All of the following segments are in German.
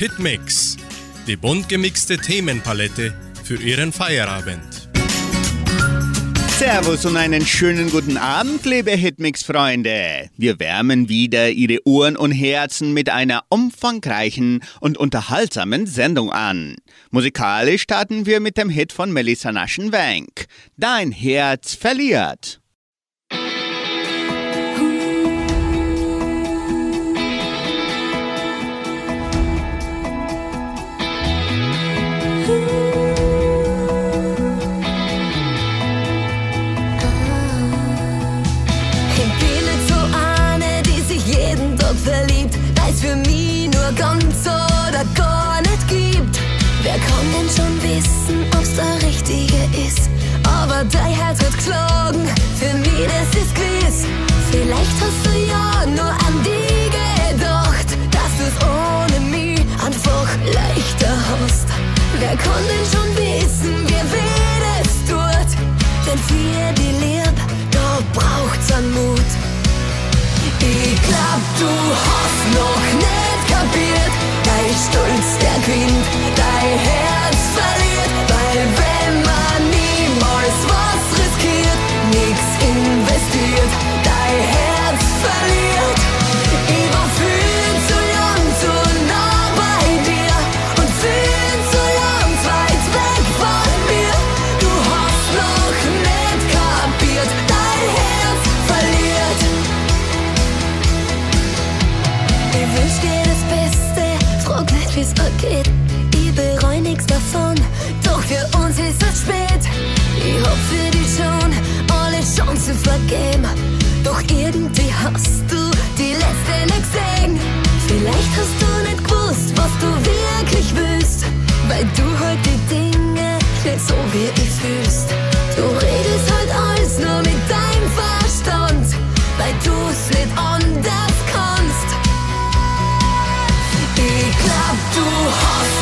Hitmix, die bunt gemixte Themenpalette für Ihren Feierabend. Servus und einen schönen guten Abend, liebe Hitmix-Freunde. Wir wärmen wieder Ihre Ohren und Herzen mit einer umfangreichen und unterhaltsamen Sendung an. Musikalisch starten wir mit dem Hit von Melissa Naschenwank. Dein Herz verliert. Dein Herz wird klagen, für mich das ist gewiss. Vielleicht hast du ja nur an die gedacht, dass du es ohne mich einfach leichter hast. Wer kann denn schon wissen, wie weh es tut? Denn für die Liebe, da braucht's an Mut. Ich glaub, du hast noch nicht kapiert, dein Stolz, der gewinnt, dein Herz verliert, wie's geht. Ich bereu nix davon, doch für uns ist es spät. Ich hab für dich schon alle Chancen vergeben. Doch irgendwie hast du die letzte nicht gesehen. Vielleicht hast du nicht gewusst, was du wirklich willst. Weil du halt die Dinge nicht so wie ich fühlst.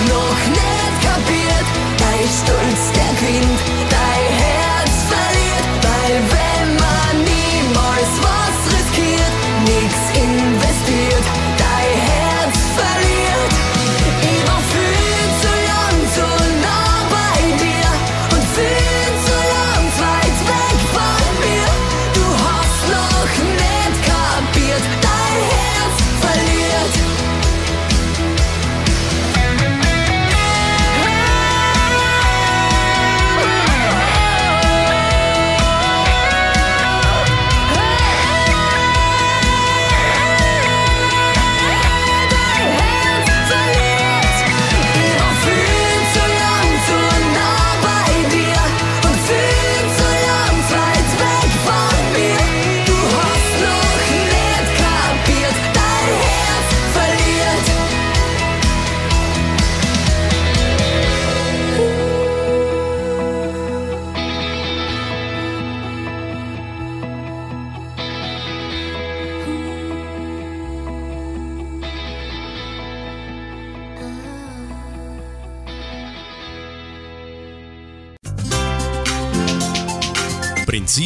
Noch nicht kapiert. Dein Stolz, der gewinnt, dein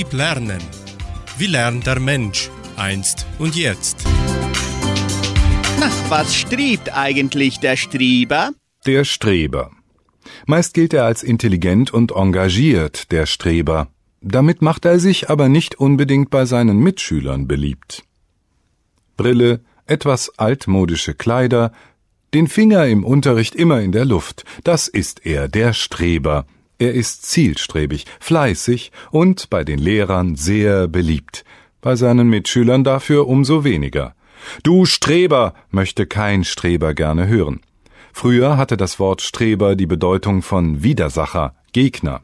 Prinzip Lernen. Wie lernt der Mensch einst und jetzt? Nach was strebt eigentlich der Strieber? Der Streber. Meist gilt er als intelligent und engagiert, der Streber. Damit macht er sich aber nicht unbedingt bei seinen Mitschülern beliebt. Brille, etwas altmodische Kleider, den Finger im Unterricht immer in der Luft, das ist er, der Streber. Er ist zielstrebig, fleißig und bei den Lehrern sehr beliebt, bei seinen Mitschülern dafür umso weniger. Du Streber möchte kein Streber gerne hören. Früher hatte das Wort Streber die Bedeutung von Widersacher, Gegner.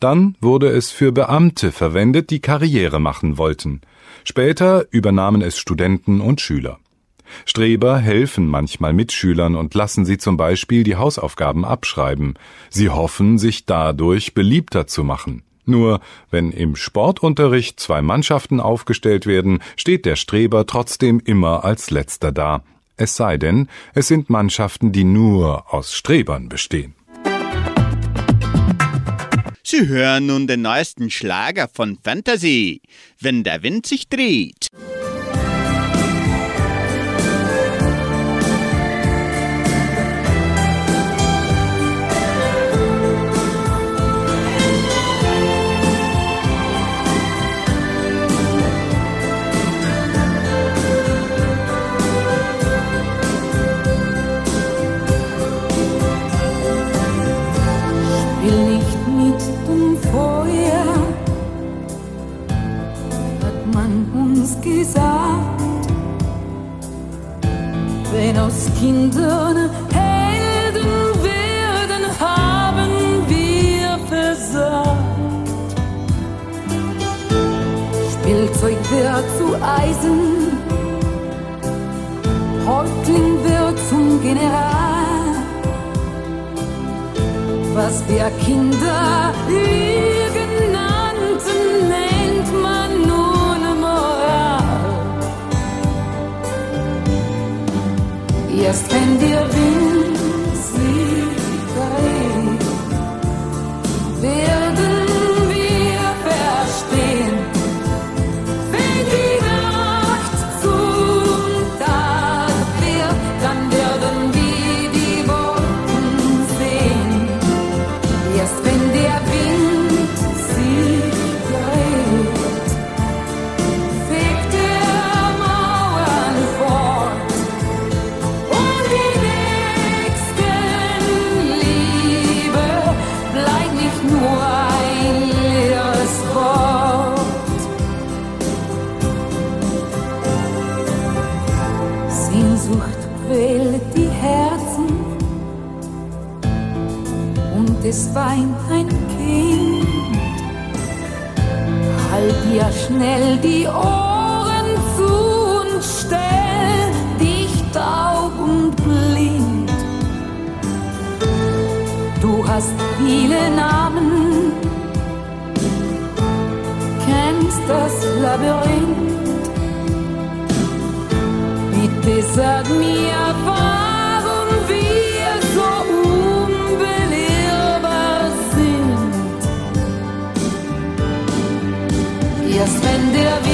Dann wurde es für Beamte verwendet, die Karriere machen wollten. Später übernahmen es Studenten und Schüler. Streber helfen manchmal Mitschülern und lassen sie zum Beispiel die Hausaufgaben abschreiben. Sie hoffen, sich dadurch beliebter zu machen. Nur wenn im Sportunterricht zwei Mannschaften aufgestellt werden, steht der Streber trotzdem immer als letzter da. Es sei denn, es sind Mannschaften, die nur aus Strebern bestehen. Sie hören nun den neuesten Schlager von Fantasy, wenn der Wind sich dreht. gesagt, wenn aus Kindern Helden werden, haben wir versagt. Spielzeug wird zu Eisen, Häuptling wird zum General. Was wir Kinder lieben. Erst wenn der Wind sie schnell die Ohren zu und stell dich taub und blind. Du hast viele Namen, kennst das Labyrinth. Bitte sag mir, Erst wenn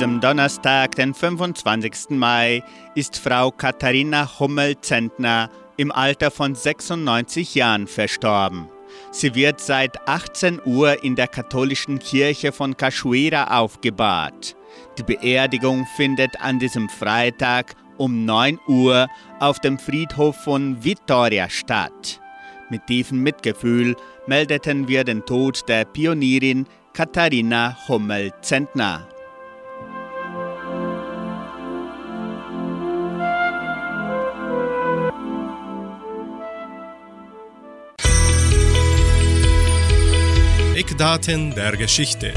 diesem Donnerstag, den 25. Mai, ist Frau Katharina Hummel-Zentner im Alter von 96 Jahren verstorben. Sie wird seit 18 Uhr in der katholischen Kirche von Cachoeira aufgebahrt. Die Beerdigung findet an diesem Freitag um 9 Uhr auf dem Friedhof von Vitoria statt. Mit tiefem Mitgefühl meldeten wir den Tod der Pionierin Katharina Hummel-Zentner. Eckdaten der Geschichte.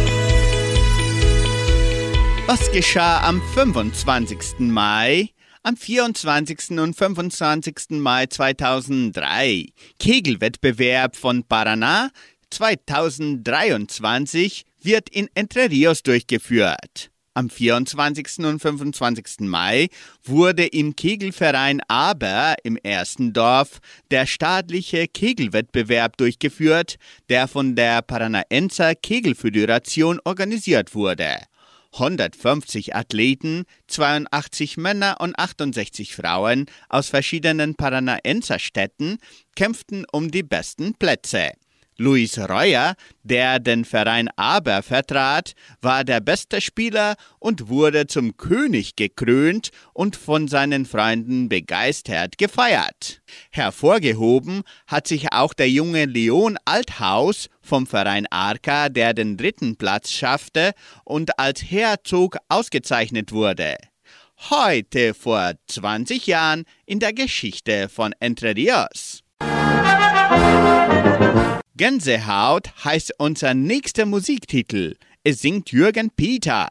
Was geschah am 25. Mai? Am 24. und 25. Mai 2003. Kegelwettbewerb von Paraná 2023 wird in Entre Rios durchgeführt. Am 24. und 25. Mai wurde im Kegelverein Aber im ersten Dorf der staatliche Kegelwettbewerb durchgeführt, der von der Paranaenser Kegelföderation organisiert wurde. 150 Athleten, 82 Männer und 68 Frauen aus verschiedenen Paranaenserstädten kämpften um die besten Plätze. Luis Reuer, der den Verein Aber vertrat, war der beste Spieler und wurde zum König gekrönt und von seinen Freunden begeistert gefeiert. Hervorgehoben hat sich auch der junge Leon Althaus vom Verein Arca, der den dritten Platz schaffte und als Herzog ausgezeichnet wurde. Heute vor 20 Jahren in der Geschichte von Entre Rios. Gänsehaut heißt unser nächster Musiktitel. Es singt Jürgen Peter.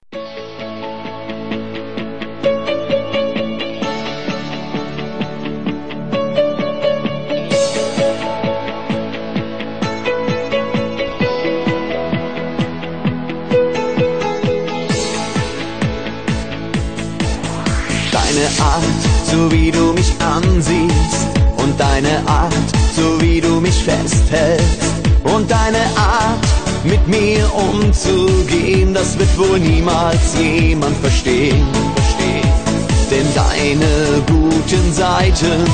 Deine Art, so wie du mich ansiehst und deine Art, so wie festhältst und deine Art, mit mir umzugehen, das wird wohl niemals jemand verstehen. Denn deine guten Seiten,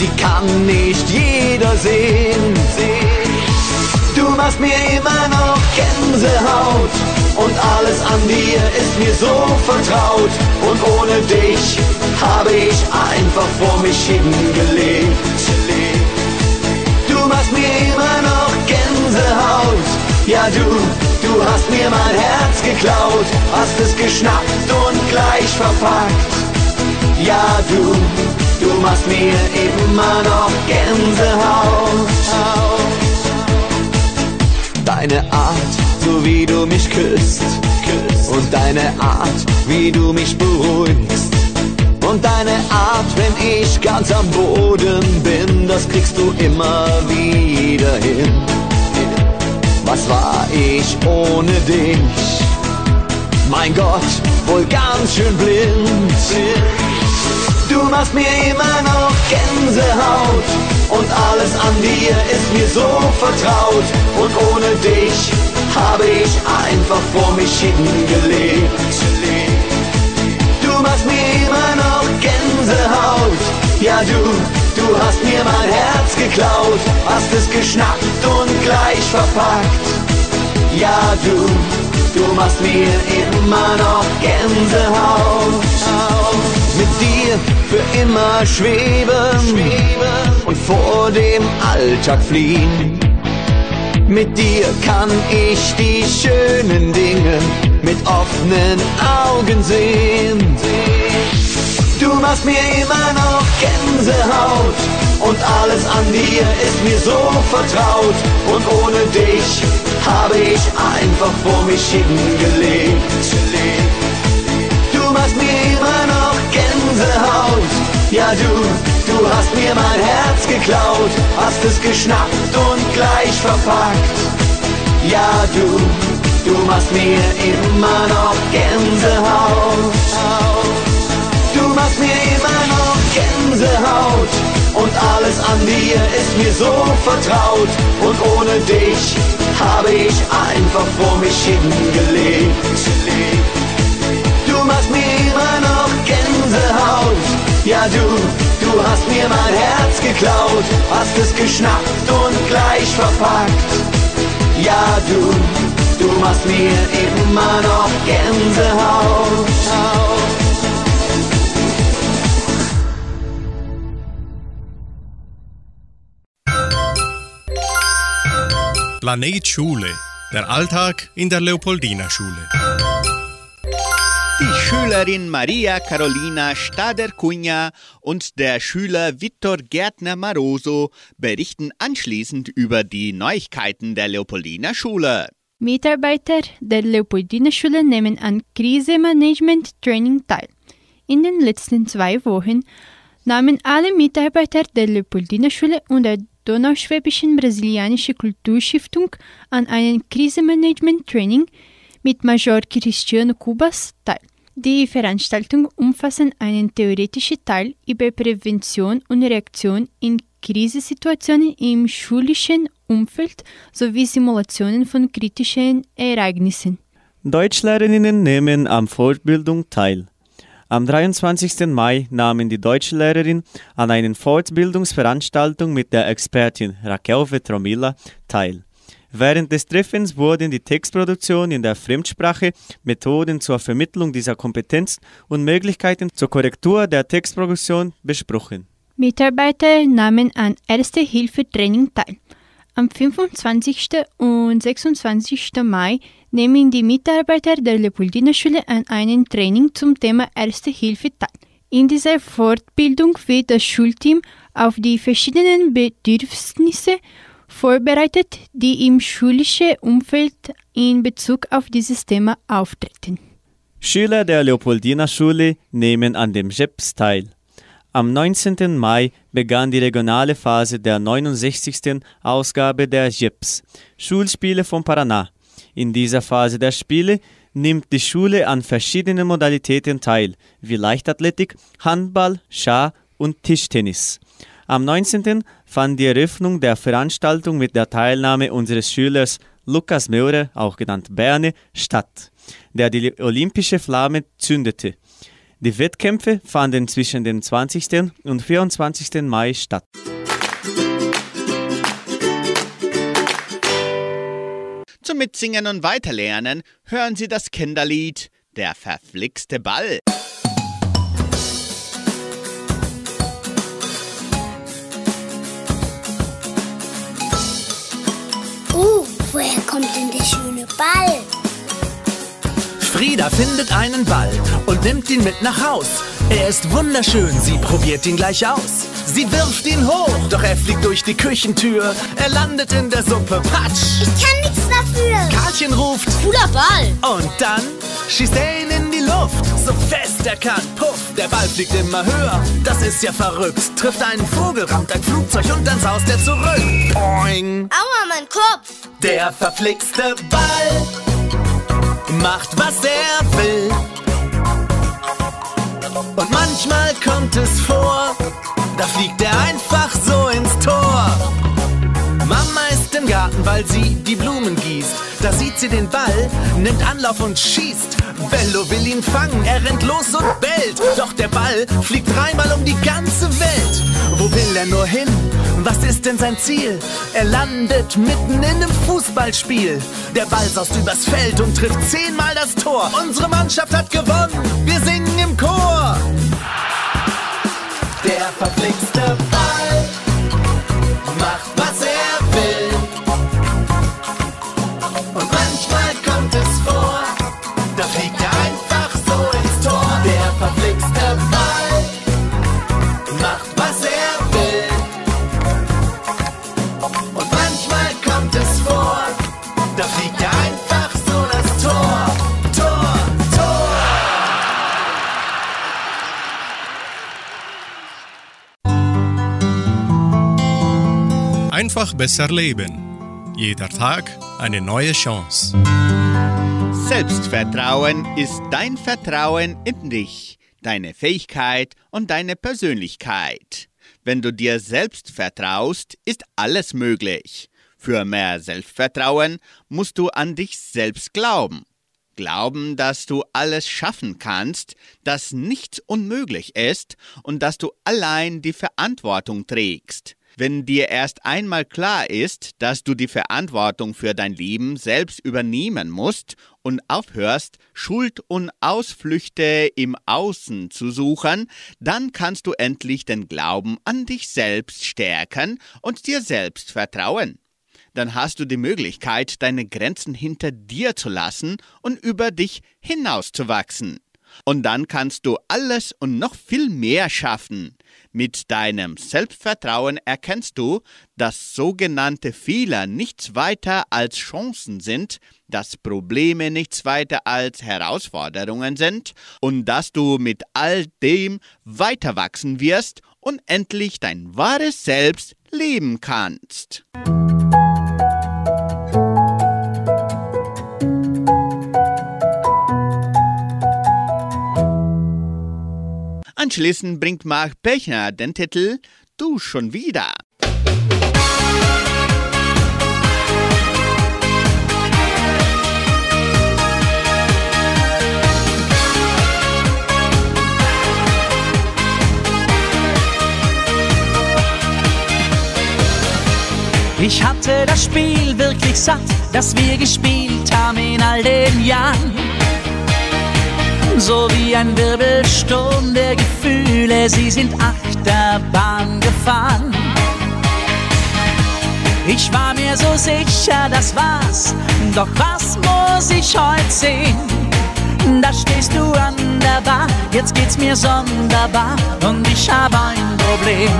die kann nicht jeder sehen. Du machst mir immer noch Gänsehaut und alles an dir ist mir so vertraut und ohne dich habe ich einfach vor mich hingelebt. Du machst mir immer noch Gänsehaut, ja du, du hast mir mein Herz geklaut, hast es geschnappt und gleich verpackt. Ja du, du machst mir immer noch Gänsehaut. Deine Art, so wie du mich küsst, küsst. und deine Art, wie du mich beruhigst. Und deine Art, wenn ich ganz am Boden bin, das kriegst du immer wieder hin. Was war ich ohne dich? Mein Gott, wohl ganz schön blind. Du machst mir immer noch Gänsehaut und alles an dir ist mir so vertraut und ohne dich habe ich einfach vor mich hingelebt. Du machst mir immer noch Gänsehaut, ja du, du hast mir mein Herz geklaut, hast es geschnappt und gleich verpackt. Ja du, du machst mir immer noch Gänsehaut. Mit dir für immer schweben und vor dem Alltag fliehen. Mit dir kann ich die schönen Dinge mit offenen Augen sehen. Du machst mir immer noch Gänsehaut und alles an dir ist mir so vertraut und ohne dich habe ich einfach vor mich hingelebt. Du machst mir immer noch Gänsehaut, ja du, du hast mir mein Herz geklaut, hast es geschnappt und gleich verpackt. Ja du, du machst mir immer noch Gänsehaut. Du machst mir immer noch Gänsehaut und alles an dir ist mir so vertraut und ohne dich habe ich einfach vor mich hingelebt. Du machst mir immer noch Gänsehaut, ja du, du hast mir mein Herz geklaut, hast es geschnappt und gleich verpackt. Ja du, du machst mir immer noch Gänsehaut. Planet Schule. Der Alltag in der Leopoldina Schule. Die Schülerin Maria Carolina Stader-Cunha und der Schüler Vittor Gärtner Maroso berichten anschließend über die Neuigkeiten der Leopoldina Schule. Mitarbeiter der Leopoldina Schule nehmen an Krisemanagement Training teil. In den letzten zwei Wochen nahmen alle Mitarbeiter der Leopoldina Schule und der Donauschwäbischen Brasilianische Kulturstiftung an einem Krisemanagement Training mit Major Cristiano Cubas teil. Die Veranstaltung umfasst einen theoretischen Teil über Prävention und Reaktion in Krisensituationen im schulischen Umfeld sowie Simulationen von kritischen Ereignissen. Deutschlehrerinnen nehmen am Fortbildung teil. Am 23. Mai nahmen die Deutschlehrerin an einer Fortbildungsveranstaltung mit der Expertin Raquel Vetromilla teil. Während des Treffens wurden die Textproduktion in der Fremdsprache, Methoden zur Vermittlung dieser Kompetenz und Möglichkeiten zur Korrektur der Textproduktion besprochen. Mitarbeiter nahmen an Erste-Hilfe-Training teil. Am 25. und 26. Mai nehmen die Mitarbeiter der Leopoldina-Schule an einem Training zum Thema Erste Hilfe teil. In dieser Fortbildung wird das Schulteam auf die verschiedenen Bedürfnisse vorbereitet, die im schulischen Umfeld in Bezug auf dieses Thema auftreten. Schüler der Leopoldina-Schule nehmen an dem JEPS teil. Am 19. Mai begann die regionale Phase der 69. Ausgabe der JEPS, Schulspiele von Paraná. In dieser Phase der Spiele nimmt die Schule an verschiedenen Modalitäten teil, wie Leichtathletik, Handball, Schach und Tischtennis. Am 19. fand die Eröffnung der Veranstaltung mit der Teilnahme unseres Schülers Lukas Meurer, auch genannt Berne, statt, der die olympische Flamme zündete. Die Wettkämpfe fanden zwischen dem 20. und 24. Mai statt. Zum Mitsingen und Weiterlernen hören Sie das Kinderlied Der verflixte Ball. Kommt denn der schöne Ball? Frieda findet einen Ball und nimmt ihn mit nach Haus. Er ist wunderschön, sie probiert ihn gleich aus. Sie wirft ihn hoch, doch er fliegt durch die Küchentür. Er landet in der Suppe, patsch! Ich kann nichts dafür. Karlchen ruft Cooler Ball. und dann schießt er ihn in die Luft. So fest er kann, puff, der Ball fliegt immer höher. Das ist ja verrückt. Trifft einen Vogel, rammt ein Flugzeug und dann saust er zurück. Boing! Aua, mein Kopf. Der verflixte Ball macht, was er will. Und manchmal kommt es vor, da fliegt er einfach so ins Tor. Mama ist im Garten, weil sie die Blumen gießt. Da sieht sie den Ball, nimmt Anlauf und schießt. Bello will ihn fangen, er rennt los und bellt. Doch der Ball fliegt dreimal um die ganze Welt. Wo will er nur hin? Was ist denn sein Ziel? Er landet mitten in einem Fußballspiel. Der Ball saust übers Feld und trifft zehnmal das Tor. Unsere Mannschaft hat gewonnen, wir singen im Chor. Der verflixte Einfach besser leben. Jeder Tag eine neue Chance. Selbstvertrauen ist dein Vertrauen in dich, deine Fähigkeit und deine Persönlichkeit. Wenn du dir selbst vertraust, ist alles möglich. Für mehr Selbstvertrauen musst du an dich selbst glauben. Glauben, dass du alles schaffen kannst, dass nichts unmöglich ist und dass du allein die Verantwortung trägst. Wenn dir erst einmal klar ist, dass du die Verantwortung für dein Leben selbst übernehmen musst und aufhörst, Schuld und Ausflüchte im Außen zu suchen, dann kannst du endlich den Glauben an dich selbst stärken und dir selbst vertrauen dann hast du die Möglichkeit, deine Grenzen hinter dir zu lassen und über dich hinauszuwachsen. Und dann kannst du alles und noch viel mehr schaffen. Mit deinem Selbstvertrauen erkennst du, dass sogenannte Fehler nichts weiter als Chancen sind, dass Probleme nichts weiter als Herausforderungen sind und dass du mit all dem weiter wachsen wirst und endlich dein wahres Selbst leben kannst. Anschließend bringt Mark Pechner den Titel Du schon wieder. Ich hatte das Spiel wirklich satt, das wir gespielt haben in all den Jahren. So wie ein Wirbelsturm der Gefühle, sie sind Achterbahn gefahren. Ich war mir so sicher, das war's, doch was muss ich heute sehen? Da stehst du an der Bar, jetzt geht's mir sonderbar und ich habe ein Problem.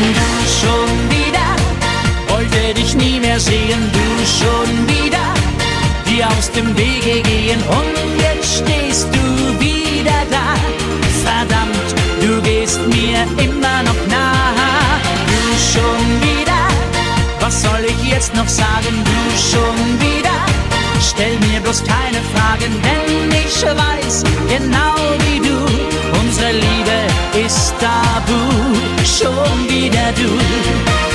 Du schon wieder, wollte dich nie mehr sehen, dir aus dem Wege gehen und jetzt stehst du wieder da. Verdammt, du gehst mir immer noch nahe, du schon wieder, was soll ich jetzt noch sagen, du schon wieder? Stell mir bloß keine Fragen, denn ich weiß genau wie du, unsere Liebe ist tabu, schon wieder du.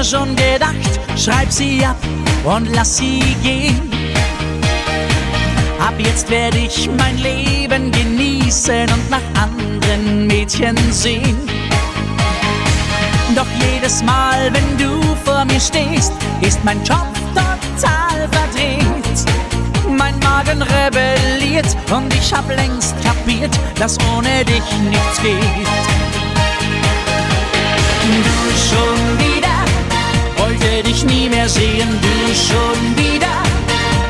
Mir schon gedacht, schreib sie ab und lass sie gehen. Ab jetzt werde ich mein Leben genießen und nach anderen Mädchen sehen. Doch jedes Mal, wenn du vor mir stehst, ist mein Job total verdreht. Mein Magen rebelliert und ich hab längst kapiert, dass ohne dich nichts geht. Du schon wollte dich nie mehr sehen, du schon wieder,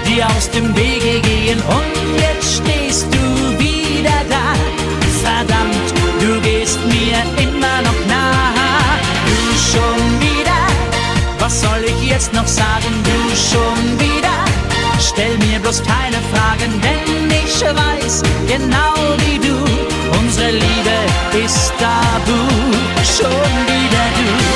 dir aus dem Wege gehen. Und jetzt stehst du wieder da. Verdammt, du gehst mir immer noch nahe, du schon wieder, was soll ich jetzt noch sagen, du schon wieder, stell mir bloß keine Fragen, denn ich weiß genau wie du, unsere Liebe ist tabu, schon wieder du.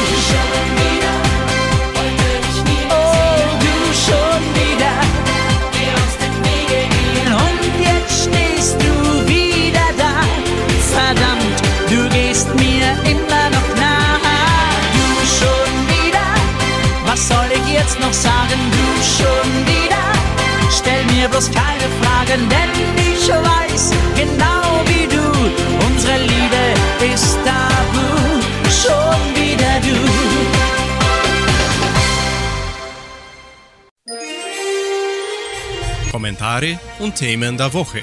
Mir bloß keine Fragen, denn ich weiß genau wie du, unsere Liebe ist tabu, schon wieder du. Kommentare und Themen der Woche.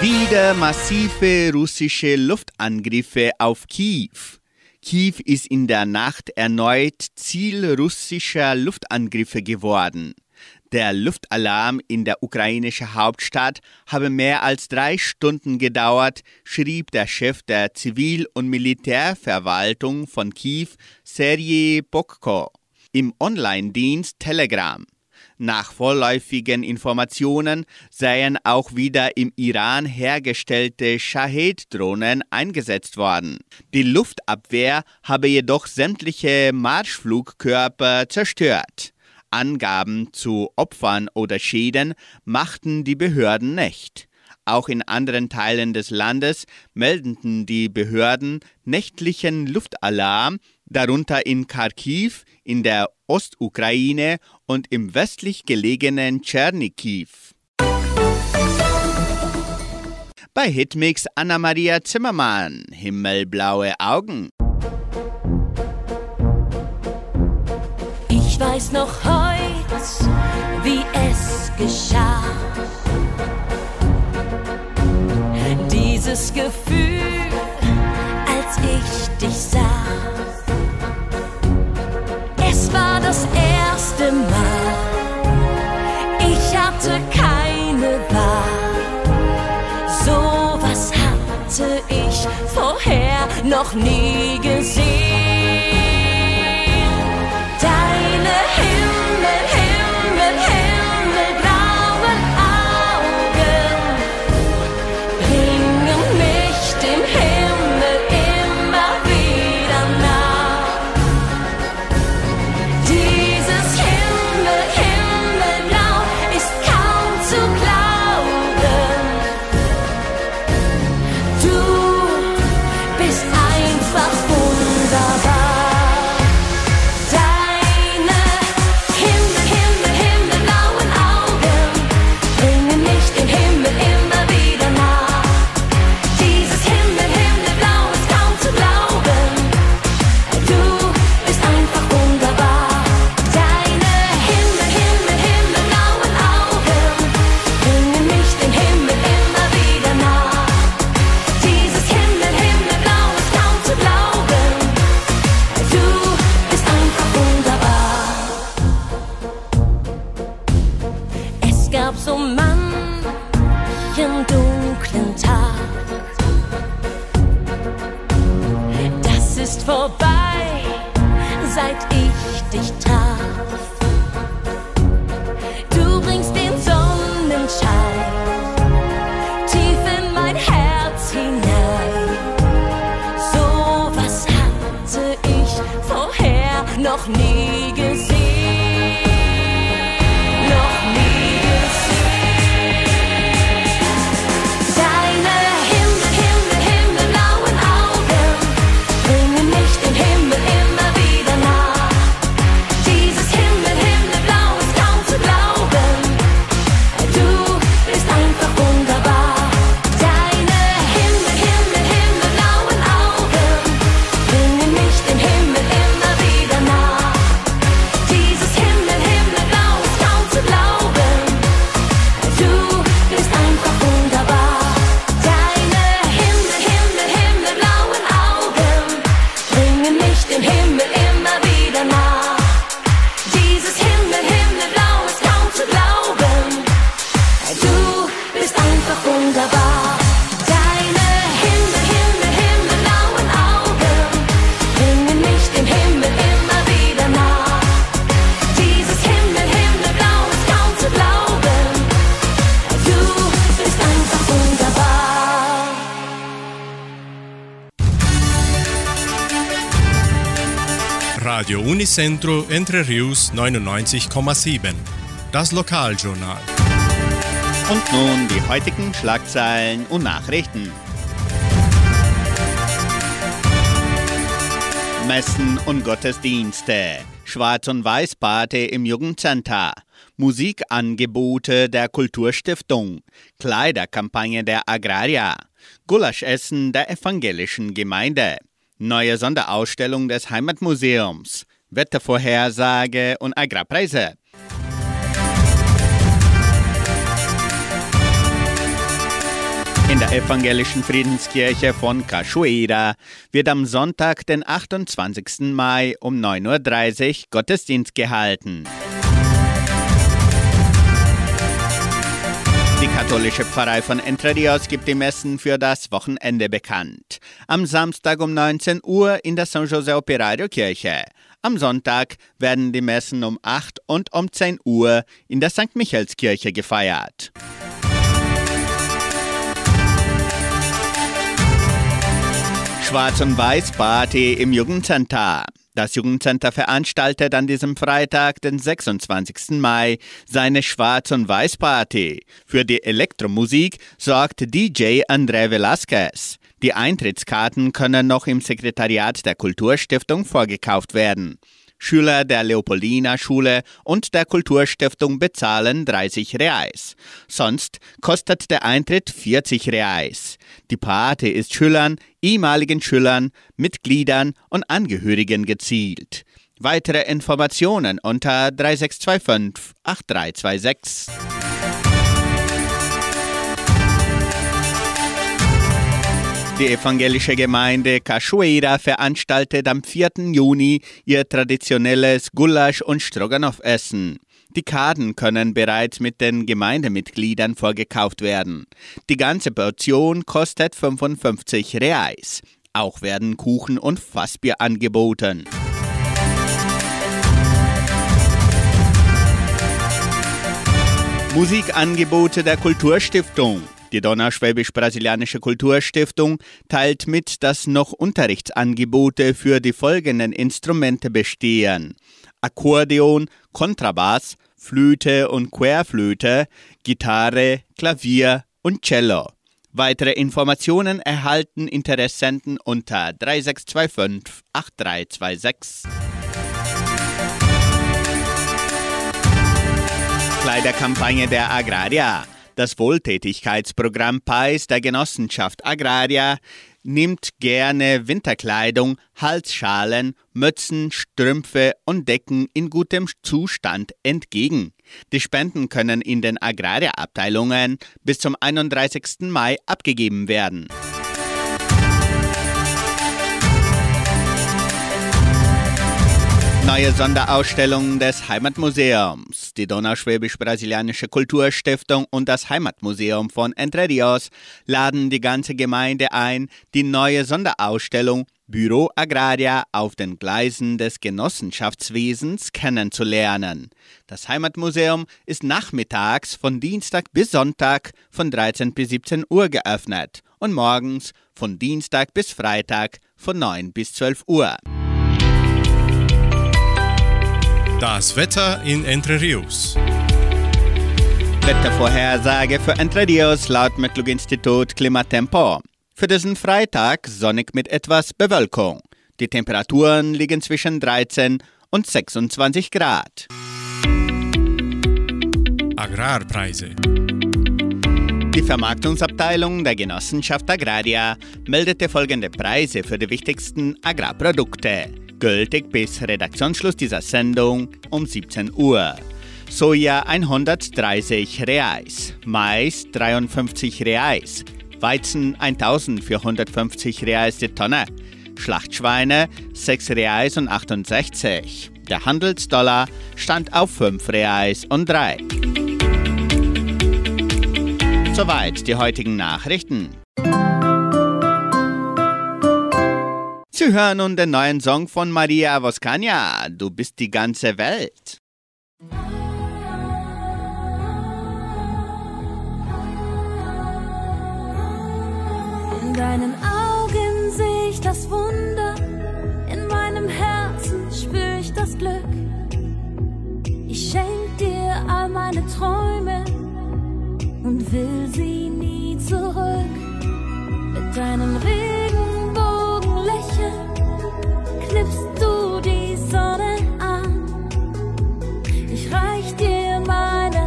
Wieder massive russische Luftangriffe auf Kiew. Kiew ist in der Nacht erneut Ziel russischer Luftangriffe geworden. Der Luftalarm in der ukrainischen Hauptstadt habe mehr als drei Stunden gedauert, schrieb der Chef der Zivil- und Militärverwaltung von Kiew, Sergei Bokko, im Online-Dienst Telegram. Nach vorläufigen Informationen seien auch wieder im Iran hergestellte Shahed-Drohnen eingesetzt worden. Die Luftabwehr habe jedoch sämtliche Marschflugkörper zerstört. Angaben zu Opfern oder Schäden machten die Behörden nicht. Auch in anderen Teilen des Landes meldeten die Behörden nächtlichen Luftalarm, darunter in Kharkiv, in der Ostukraine und im westlich gelegenen Tschernikiv. Bei Hitmix Anna-Maria Zimmermann, Himmelblaue Augen. Ich weiß noch heut, wie es geschah. Dieses Gefühl, als ich dich sah. Es war das erste Mal. Ich hatte keine Wahl. So was hatte ich vorher noch nie gesehen. Unicentro Entre Rius 99,7. Das Lokaljournal. Und nun die heutigen Schlagzeilen und Nachrichten. Messen und Gottesdienste. Schwarz- und Weiß-Party im Jugendcenter. Musikangebote der Kulturstiftung. Kleiderkampagne der Agraria. Gulaschessen der evangelischen Gemeinde. Neue Sonderausstellung des Heimatmuseums. Wettervorhersage und Agrarpreise. In der evangelischen Friedenskirche von Cachoeira wird am Sonntag, den 28. Mai um 9.30 Uhr Gottesdienst gehalten. Die katholische Pfarrei von Entre Rios gibt die Messen für das Wochenende bekannt. Am Samstag um 19 Uhr in der San José Operario Kirche. Am Sonntag werden die Messen um 8 und um 10 Uhr in der St. Michaelskirche gefeiert. Schwarz- und Weiß-Party im Jugendcenter. Das Jugendcenter veranstaltet an diesem Freitag, den 26. Mai, seine Schwarz- und Weiß-Party. Für die Elektromusik sorgt DJ André Velasquez. Die Eintrittskarten können noch im Sekretariat der Kulturstiftung vorgekauft werden. Schüler der Leopoldina Schule und der Kulturstiftung bezahlen 30 Reais. Sonst kostet der Eintritt 40 Reais. Die Party ist Schülern, ehemaligen Schülern, Mitgliedern und Angehörigen gezielt. Weitere Informationen unter 3625 8326. Die evangelische Gemeinde Cachoeira veranstaltet am 4. Juni ihr traditionelles Gulasch- und Stroganoff-Essen. Die Karten können bereits mit den Gemeindemitgliedern vorgekauft werden. Die ganze Portion kostet 55 Reais. Auch werden Kuchen und Fassbier angeboten. Musikangebote der Kulturstiftung. Die Donauschwäbisch-Brasilianische Kulturstiftung teilt mit, dass noch Unterrichtsangebote für die folgenden Instrumente bestehen. Akkordeon, Kontrabass, Flöte und Querflöte, Gitarre, Klavier und Cello. Weitere Informationen erhalten Interessenten unter 3625 8326. Kleiderkampagne der Agraria. Das Wohltätigkeitsprogramm PAIS der Genossenschaft Agraria nimmt gerne Winterkleidung, Halsschalen, Mützen, Strümpfe und Decken in gutem Zustand entgegen. Die Spenden können in den Agraria-Abteilungen bis zum 31. Mai abgegeben werden. Neue Sonderausstellung des Heimatmuseums. Die Donauschwäbisch-Brasilianische Kulturstiftung und das Heimatmuseum von Entre Rios laden die ganze Gemeinde ein, die neue Sonderausstellung Büro Agraria auf den Gleisen des Genossenschaftswesens kennenzulernen. Das Heimatmuseum ist nachmittags von Dienstag bis Sonntag von 13 bis 17 Uhr geöffnet und morgens von Dienstag bis Freitag von 9 bis 12 Uhr. Das Wetter in Entre Rios. Wettervorhersage für Entre Rios laut Metlog-Institut Klimatempo. Für diesen Freitag sonnig mit etwas Bewölkung. Die Temperaturen liegen zwischen 13 und 26 Grad. Agrarpreise. Die Vermarktungsabteilung der Genossenschaft Agraria meldete folgende Preise für die wichtigsten Agrarprodukte, gültig bis Redaktionsschluss dieser Sendung um 17 Uhr. Soja 130 Reais, Mais 53 Reais, Weizen 1450 Reais die Tonne, Schlachtschweine 6 Reais und 68. Der Handelsdollar stand auf 5 Reais und 3. Soweit die heutigen Nachrichten. Sie hören nun den neuen Song von Maria Voscania. Du bist die ganze Welt. In deinen Augen sehe ich das Wunder, in meinem Herzen spüre ich das Glück. Ich schenk dir all meine Träume und will sie nie zurück. Mit deinem Regenbogenlächeln knippst du die Sonne an. Ich reich dir meine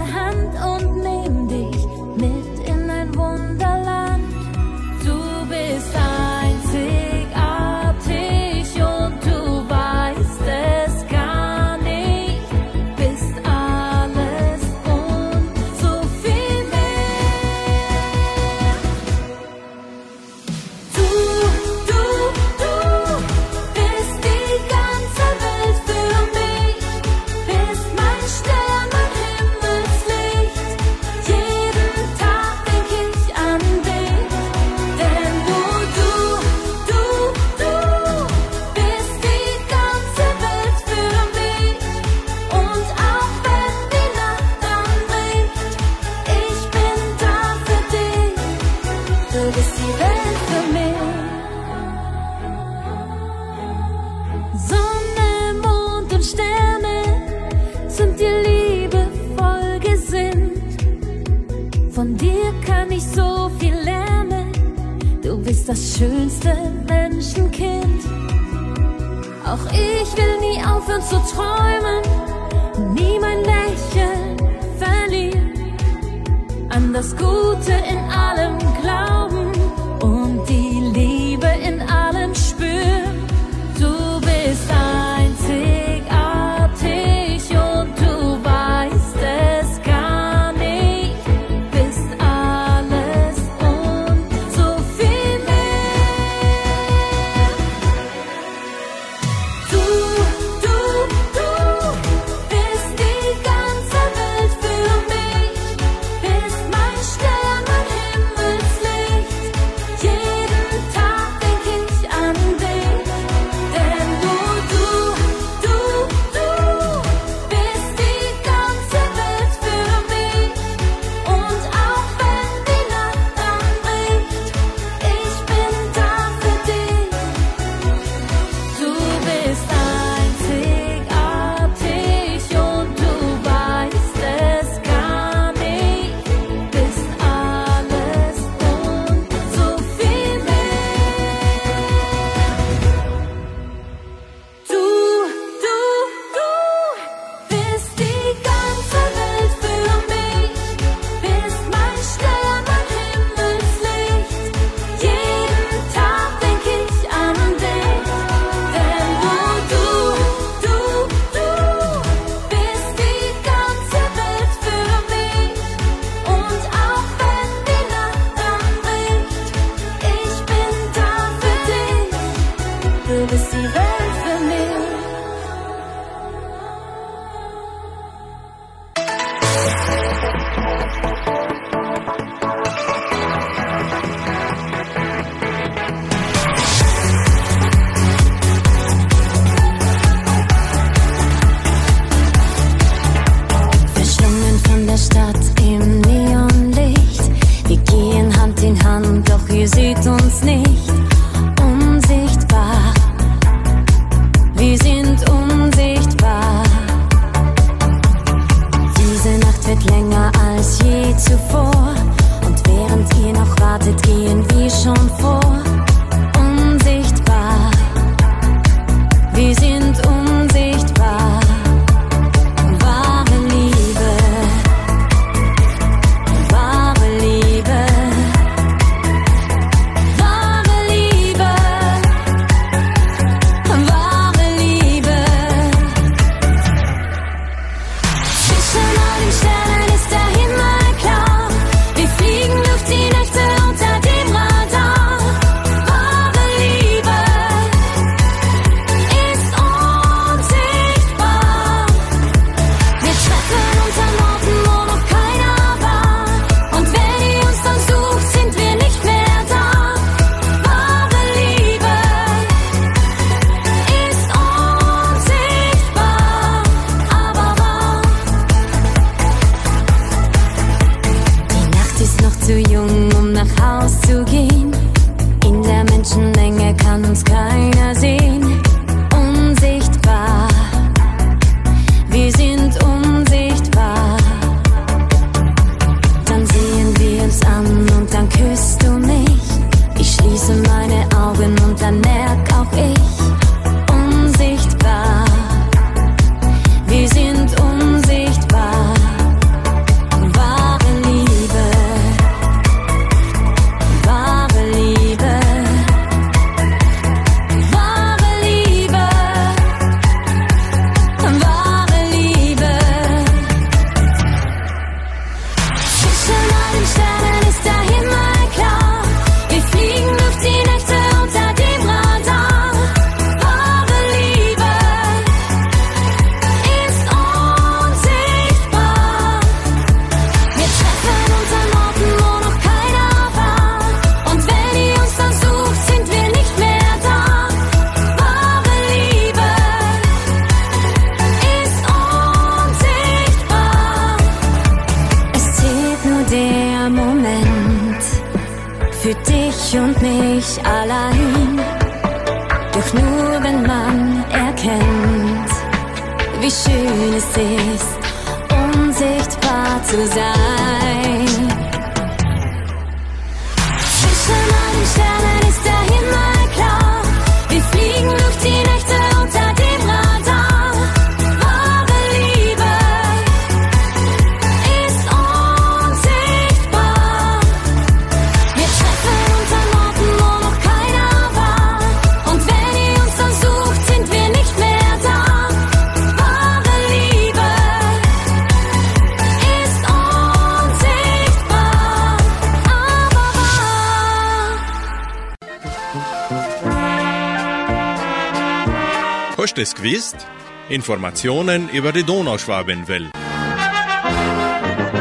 das schönste Menschenkind. Auch ich will nie aufhören zu träumen, nie mein Lächeln verlieren. An das Gute in allem glauben gewusst? Informationen über die Donauschwabenwelle.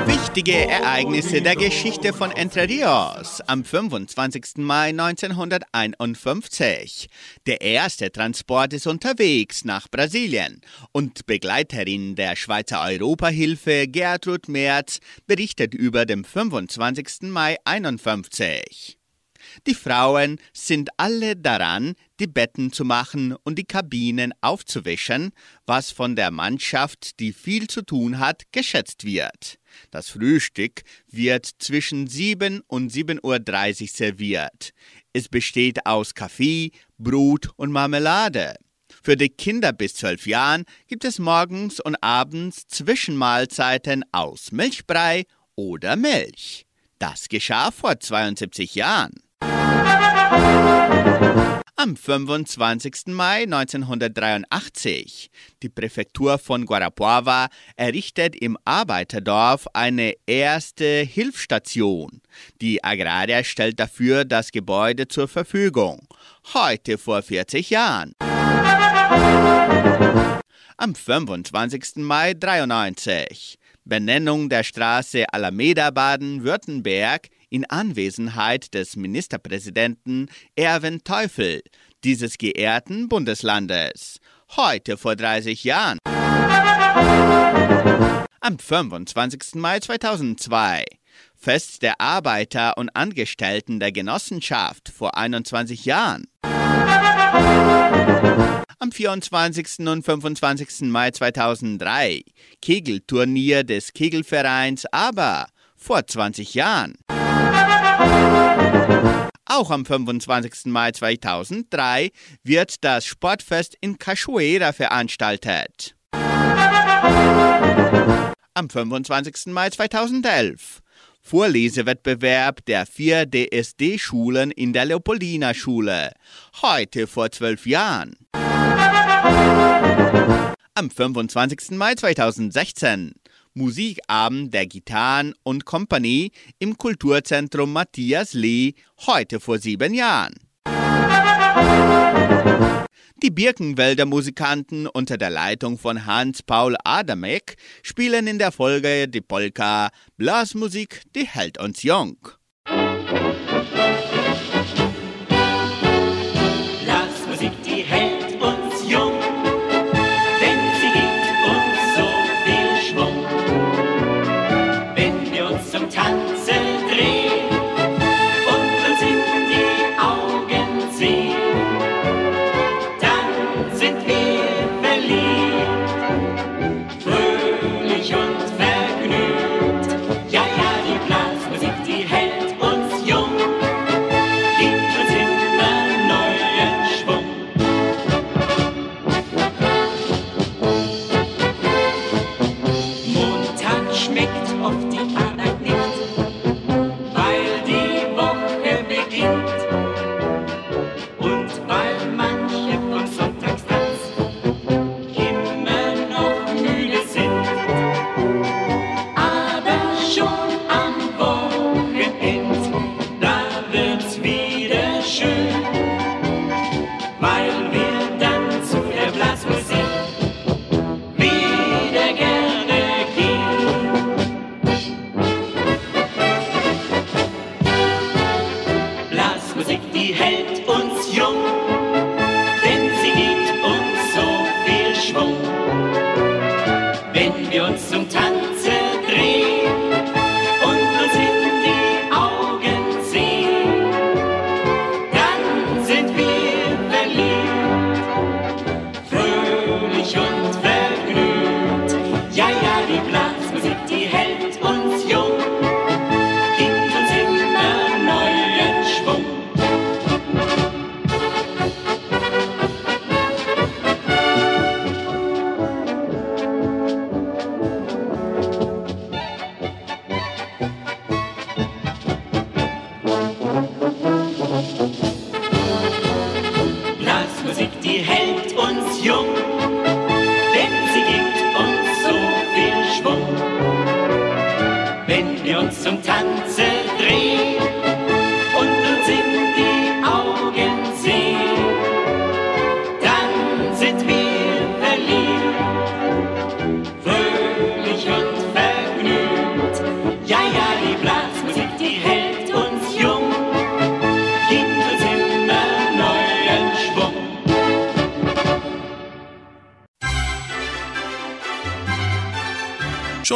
Wichtige Ereignisse der Geschichte von Entre Rios am 25. Mai 1951. Der erste Transport ist unterwegs nach Brasilien und Begleiterin der Schweizer Europahilfe Gertrud Merz berichtet über den 25. Mai 51. Die Frauen sind alle daran, die Betten zu machen und die Kabinen aufzuwischen, was von der Mannschaft, die viel zu tun hat, geschätzt wird. Das Frühstück wird zwischen 7 und 7.30 Uhr serviert. Es besteht aus Kaffee, Brot und Marmelade. Für die Kinder bis 12 Jahren gibt es morgens und abends Zwischenmahlzeiten aus Milchbrei oder Milch. Das geschah vor 72 Jahren. Am 25. Mai 1983. Die Präfektur von Guarapuava errichtet im Arbeiterdorf eine erste Hilfsstation. Die Agraria stellt dafür das Gebäude zur Verfügung. Heute vor 40 Jahren. Am 25. Mai 93. Benennung der Straße Alameda Baden-Württemberg in Anwesenheit des Ministerpräsidenten Erwin Teufel, dieses geehrten Bundeslandes. Heute vor 30 Jahren. Am 25. Mai 2002. Fest der Arbeiter und Angestellten der Genossenschaft vor 21 Jahren. Am 24. und 25. Mai 2003 Kegelturnier des Kegelvereins Aber vor 20 Jahren. Auch am 25. Mai 2003 wird das Sportfest in Cachoeira veranstaltet. Am 25. Mai 2011 Vorlesewettbewerb der vier DSD-Schulen in der Leopoldina-Schule. Heute vor zwölf Jahren. Am 25. Mai 2016 Musikabend der Gitarren und Kompanie im Kulturzentrum Matthias Lee, heute vor sieben Jahren. Die Birkenwälder Musikanten unter der Leitung von Hans-Paul Adamek spielen in der Folge die Polka Blasmusik, die hält uns jung.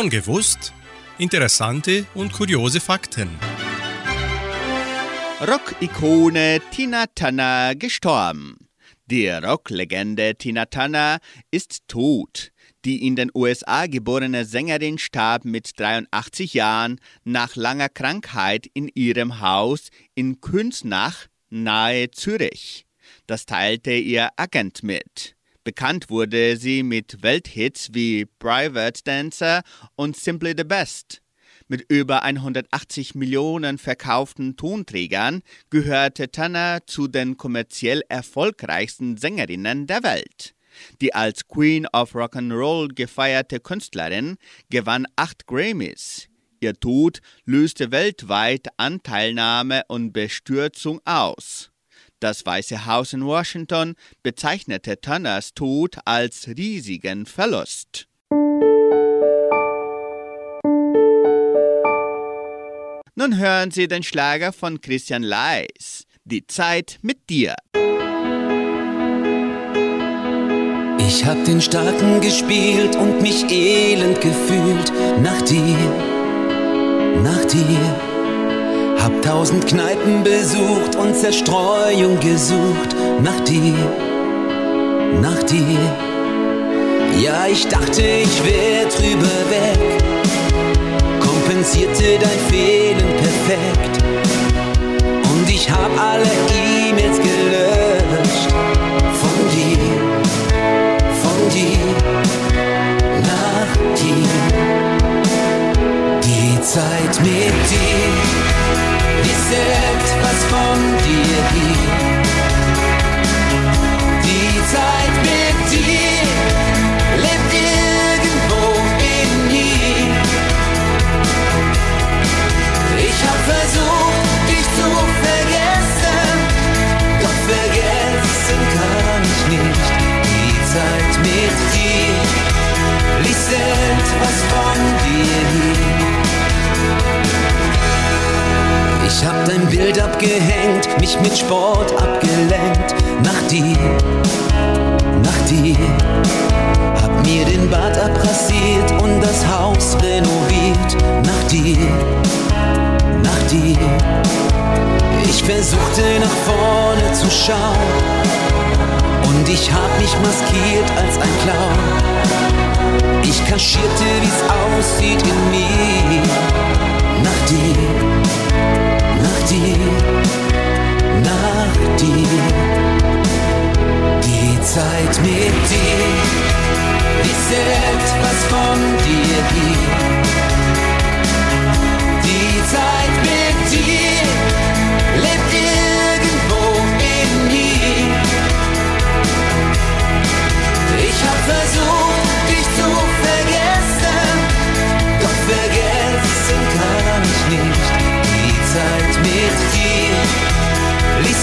Schon gewusst? Interessante und kuriose Fakten. Rock-Ikone Tina Turner gestorben. Die Rocklegende Tina Turner ist tot. Die in den USA geborene Sängerin starb mit 83 Jahren nach langer Krankheit in ihrem Haus in Künsnach nahe Zürich. Das teilte ihr Agent mit. Bekannt wurde sie mit Welthits wie Private Dancer und Simply the Best. Mit über 180 Millionen verkauften Tonträgern gehörte Tanner zu den kommerziell erfolgreichsten Sängerinnen der Welt. Die als Queen of Rock'n'Roll gefeierte Künstlerin gewann acht Grammys. Ihr Tod löste weltweit Anteilnahme und Bestürzung aus. Das Weiße Haus in Washington bezeichnete Turners Tod als riesigen Verlust. Nun hören Sie den Schlager von Christian Leis. Die Zeit mit dir. Ich hab den Starken gespielt und mich elend gefühlt nach dir, nach dir. Hab tausend Kneipen besucht und Zerstreuung gesucht nach dir, nach dir. Ja, ich dachte, ich wär drüber weg, kompensierte dein Fehlen perfekt. Und ich hab alle E-Mails gelöscht von dir, von dir, nach dir. Die Zeit mit dir ist etwas von dir hier. Die Zeit mit dir lebt irgendwo in mir. Ich hab versucht, dich zu vergessen, doch vergessen kann ich nicht. Die Zeit mit dir ließ etwas von dir hier. Ich hab dein Bild abgehängt, mich mit Sport abgelenkt, nach dir, nach dir. Hab mir den Bad abrasiert und das Haus renoviert, nach dir, nach dir. Ich versuchte nach vorne zu schauen und ich hab mich maskiert als ein Clown. Ich kaschierte, wie's aussieht in mir, nach dir, dir, nach dir. Die Zeit mit dir ist etwas von dir hier. Die Zeit mit dir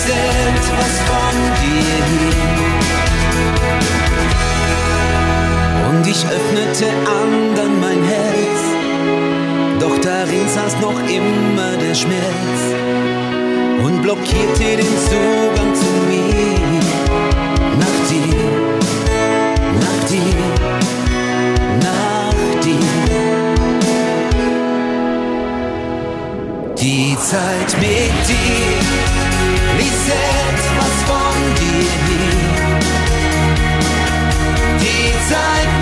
ließ etwas von dir hier. Und ich öffnete andern mein Herz, doch darin saß noch immer der Schmerz. Und blockierte den Zugang zu mir. Nach dir, nach dir, nach dir. Die Zeit mit dir ließ etwas von dir. Die Zeit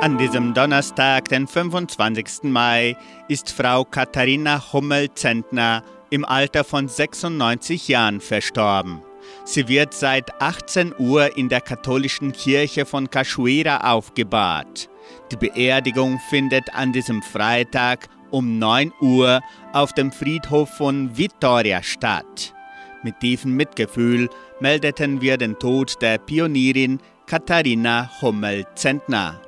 An diesem Donnerstag, den 25. Mai, ist Frau Katharina Hummel-Zentner im Alter von 96 Jahren verstorben. Sie wird seit 18 Uhr in der katholischen Kirche von Cachoeira aufgebahrt. Die Beerdigung findet an diesem Freitag um 9 Uhr auf dem Friedhof von Vitoria statt. Mit tiefem Mitgefühl meldeten wir den Tod der Pionierin Katharina Hummel-Zentner.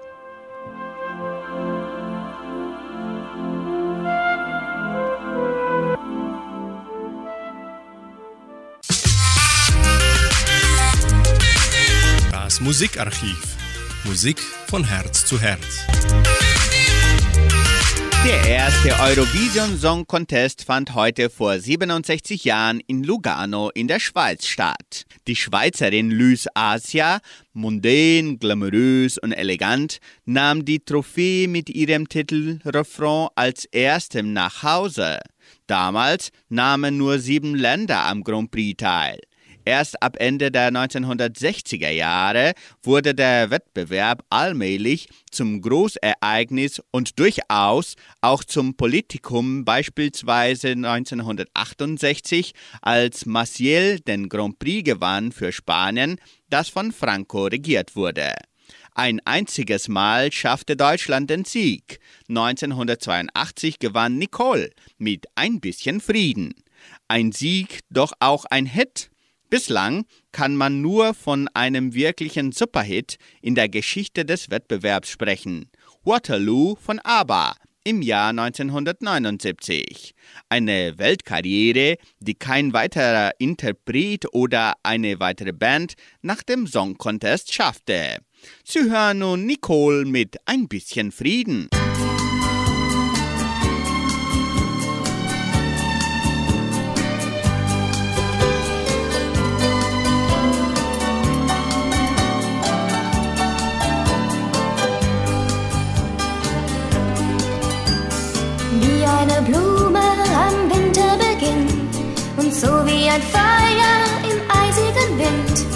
Musikarchiv. Musik von Herz zu Herz. Der erste Eurovision Song Contest fand heute vor 67 Jahren in Lugano in der Schweiz statt. Die Schweizerin Lys Asia, mundän, glamourös und elegant, nahm die Trophäe mit ihrem Titel Refrain als erstem nach Hause. Damals nahmen nur sieben Länder am Grand Prix teil. Erst ab Ende der 1960er Jahre wurde der Wettbewerb allmählich zum Großereignis und durchaus auch zum Politikum, beispielsweise 1968, als Maciel den Grand Prix gewann für Spanien, das von Franco regiert wurde. Ein einziges Mal schaffte Deutschland den Sieg. 1982 gewann Nicole mit ein bisschen Frieden. Ein Sieg, doch auch ein Hit. Bislang kann man nur von einem wirklichen Superhit in der Geschichte des Wettbewerbs sprechen. Waterloo von ABBA im Jahr 1979. Eine Weltkarriere, die kein weiterer Interpret oder eine weitere Band nach dem Song Contest schaffte. Sie hören nun Nicole mit ein bisschen Frieden. Wie ein Feuer im eisigen Wind.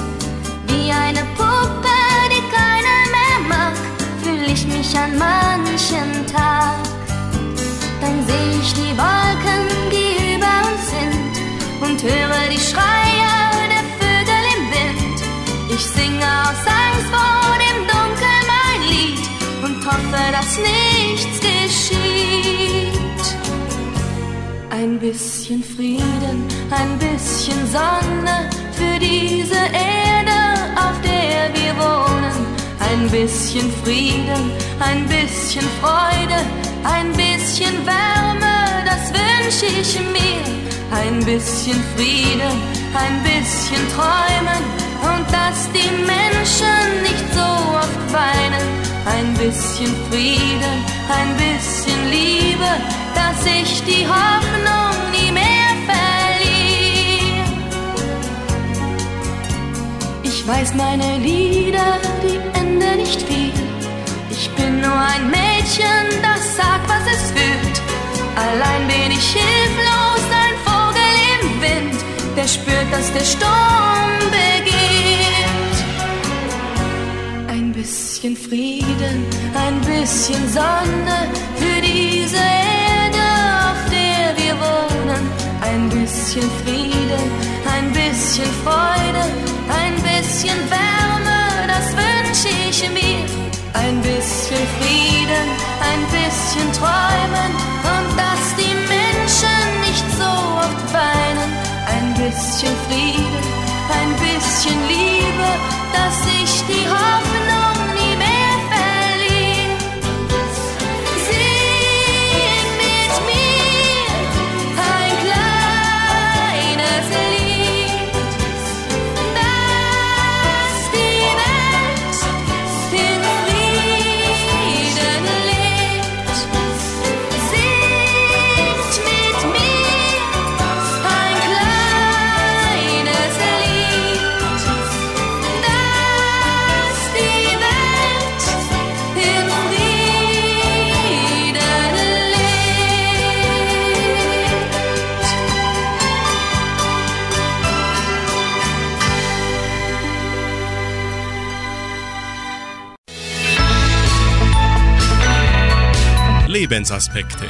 Wie eine Puppe, die keiner mehr mag, fühl ich mich an manchen Tag. Dann seh ich die Wolken, die über uns sind und höre die Schreie der Vögel im Wind. Ich singe aus Angst vor dem Dunkel mein Lied und hoffe, dass nichts Ein bisschen Frieden, ein bisschen Sonne für diese Erde, auf der wir wohnen. Ein bisschen Frieden, ein bisschen Freude, ein bisschen Wärme, das wünsche ich mir. Ein bisschen Frieden, ein bisschen Träumen und dass die Menschen nicht so oft weinen. Ein bisschen Frieden, ein bisschen Liebe, dass ich die Hoffnung nie mehr verliere. Ich weiß meine Lieder, die enden nicht viel. Ich bin nur ein Mädchen, das sagt, was es fühlt. Allein bin ich hilflos, ein Vogel im Wind, der spürt, dass der Sturm beginnt. Bisschen Frieden, ein bisschen Sonne für diese Erde, auf der wir wohnen. Ein bisschen Frieden, ein bisschen Freude, ein bisschen Wärme, das wünsche ich mir. Ein bisschen Frieden, ein bisschen Träumen und dass die Menschen nicht so oft bisschen Frieden, ein bisschen Liebe, dass ich die Hoffnung Lebensaspekte.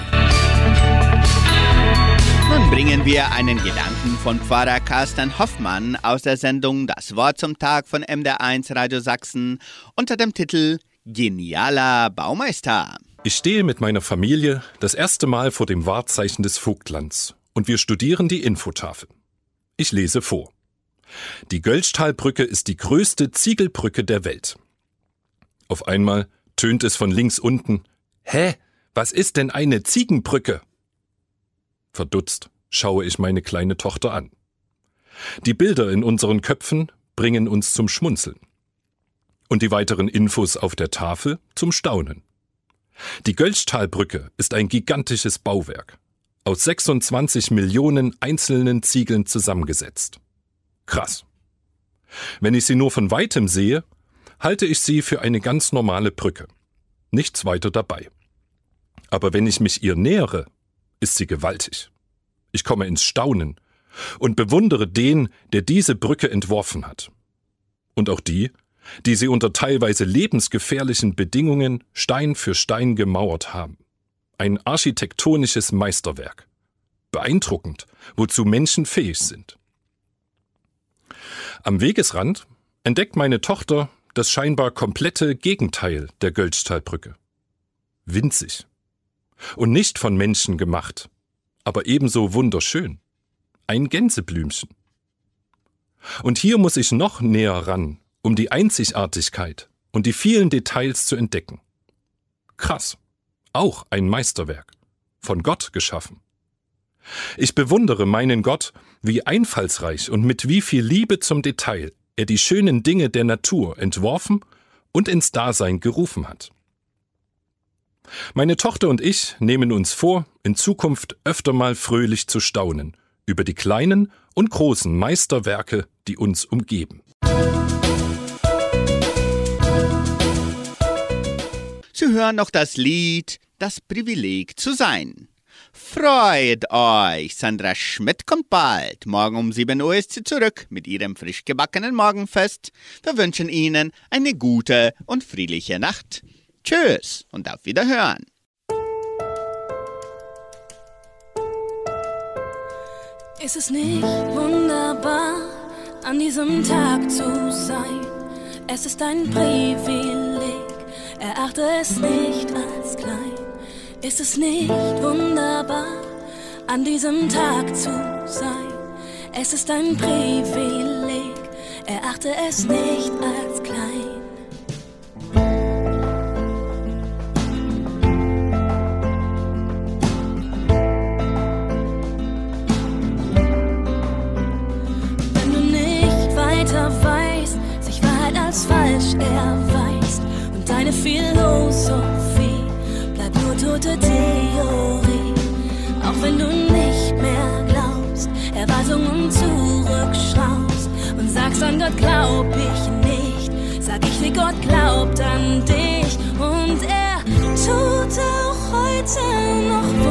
Nun bringen wir einen Gedanken von Pfarrer Carsten Hoffmann aus der Sendung Das Wort zum Tag von MDR1 Radio Sachsen unter dem Titel Genialer Baumeister. Ich stehe mit meiner Familie das erste Mal vor dem Wahrzeichen des Vogtlands und wir studieren die Infotafel. Ich lese vor. Die Gölschtalbrücke ist die größte Ziegelbrücke der Welt. Auf einmal tönt es von links unten. Hä? Was ist denn eine Ziegenbrücke? Verdutzt schaue ich meine kleine Tochter an. Die Bilder in unseren Köpfen bringen uns zum Schmunzeln. Und die weiteren Infos auf der Tafel zum Staunen. Die Gölschtalbrücke ist ein gigantisches Bauwerk, aus 26 Millionen einzelnen Ziegeln zusammengesetzt. Krass. Wenn ich sie nur von weitem sehe, halte ich sie für eine ganz normale Brücke. Nichts weiter dabei. Aber wenn ich mich ihr nähere, ist sie gewaltig. Ich komme ins Staunen und bewundere den, der diese Brücke entworfen hat. Und auch die, die sie unter teilweise lebensgefährlichen Bedingungen Stein für Stein gemauert haben. Ein architektonisches Meisterwerk. Beeindruckend, wozu Menschen fähig sind. Am Wegesrand entdeckt meine Tochter das scheinbar komplette Gegenteil der Göltztalbrücke. Winzig. Und nicht von Menschen gemacht, aber ebenso wunderschön. Ein Gänseblümchen. Und hier muss ich noch näher ran, um die Einzigartigkeit und die vielen Details zu entdecken. Krass. Auch ein Meisterwerk. Von Gott geschaffen. Ich bewundere meinen Gott, wie einfallsreich und mit wie viel Liebe zum Detail er die schönen Dinge der Natur entworfen und ins Dasein gerufen hat. Meine Tochter und ich nehmen uns vor, in Zukunft öfter mal fröhlich zu staunen über die kleinen und großen Meisterwerke, die uns umgeben. Sie hören noch das Lied Das Privileg zu sein. Freut euch! Sandra Schmidt kommt bald. Morgen um 7 Uhr ist sie zurück mit ihrem frisch gebackenen Morgenfest. Wir wünschen Ihnen eine gute und friedliche Nacht. Tschüss und auf Wiederhören. Ist es nicht wunderbar, an diesem Tag zu sein? Es ist ein Privileg, erachte es nicht als klein. Ist es nicht wunderbar, an diesem Tag zu sein? Es ist ein Privileg, erachte es nicht als Gott glaub ich nicht, sag ich, wie Gott glaubt an dich. Und er tut auch heute noch Stunden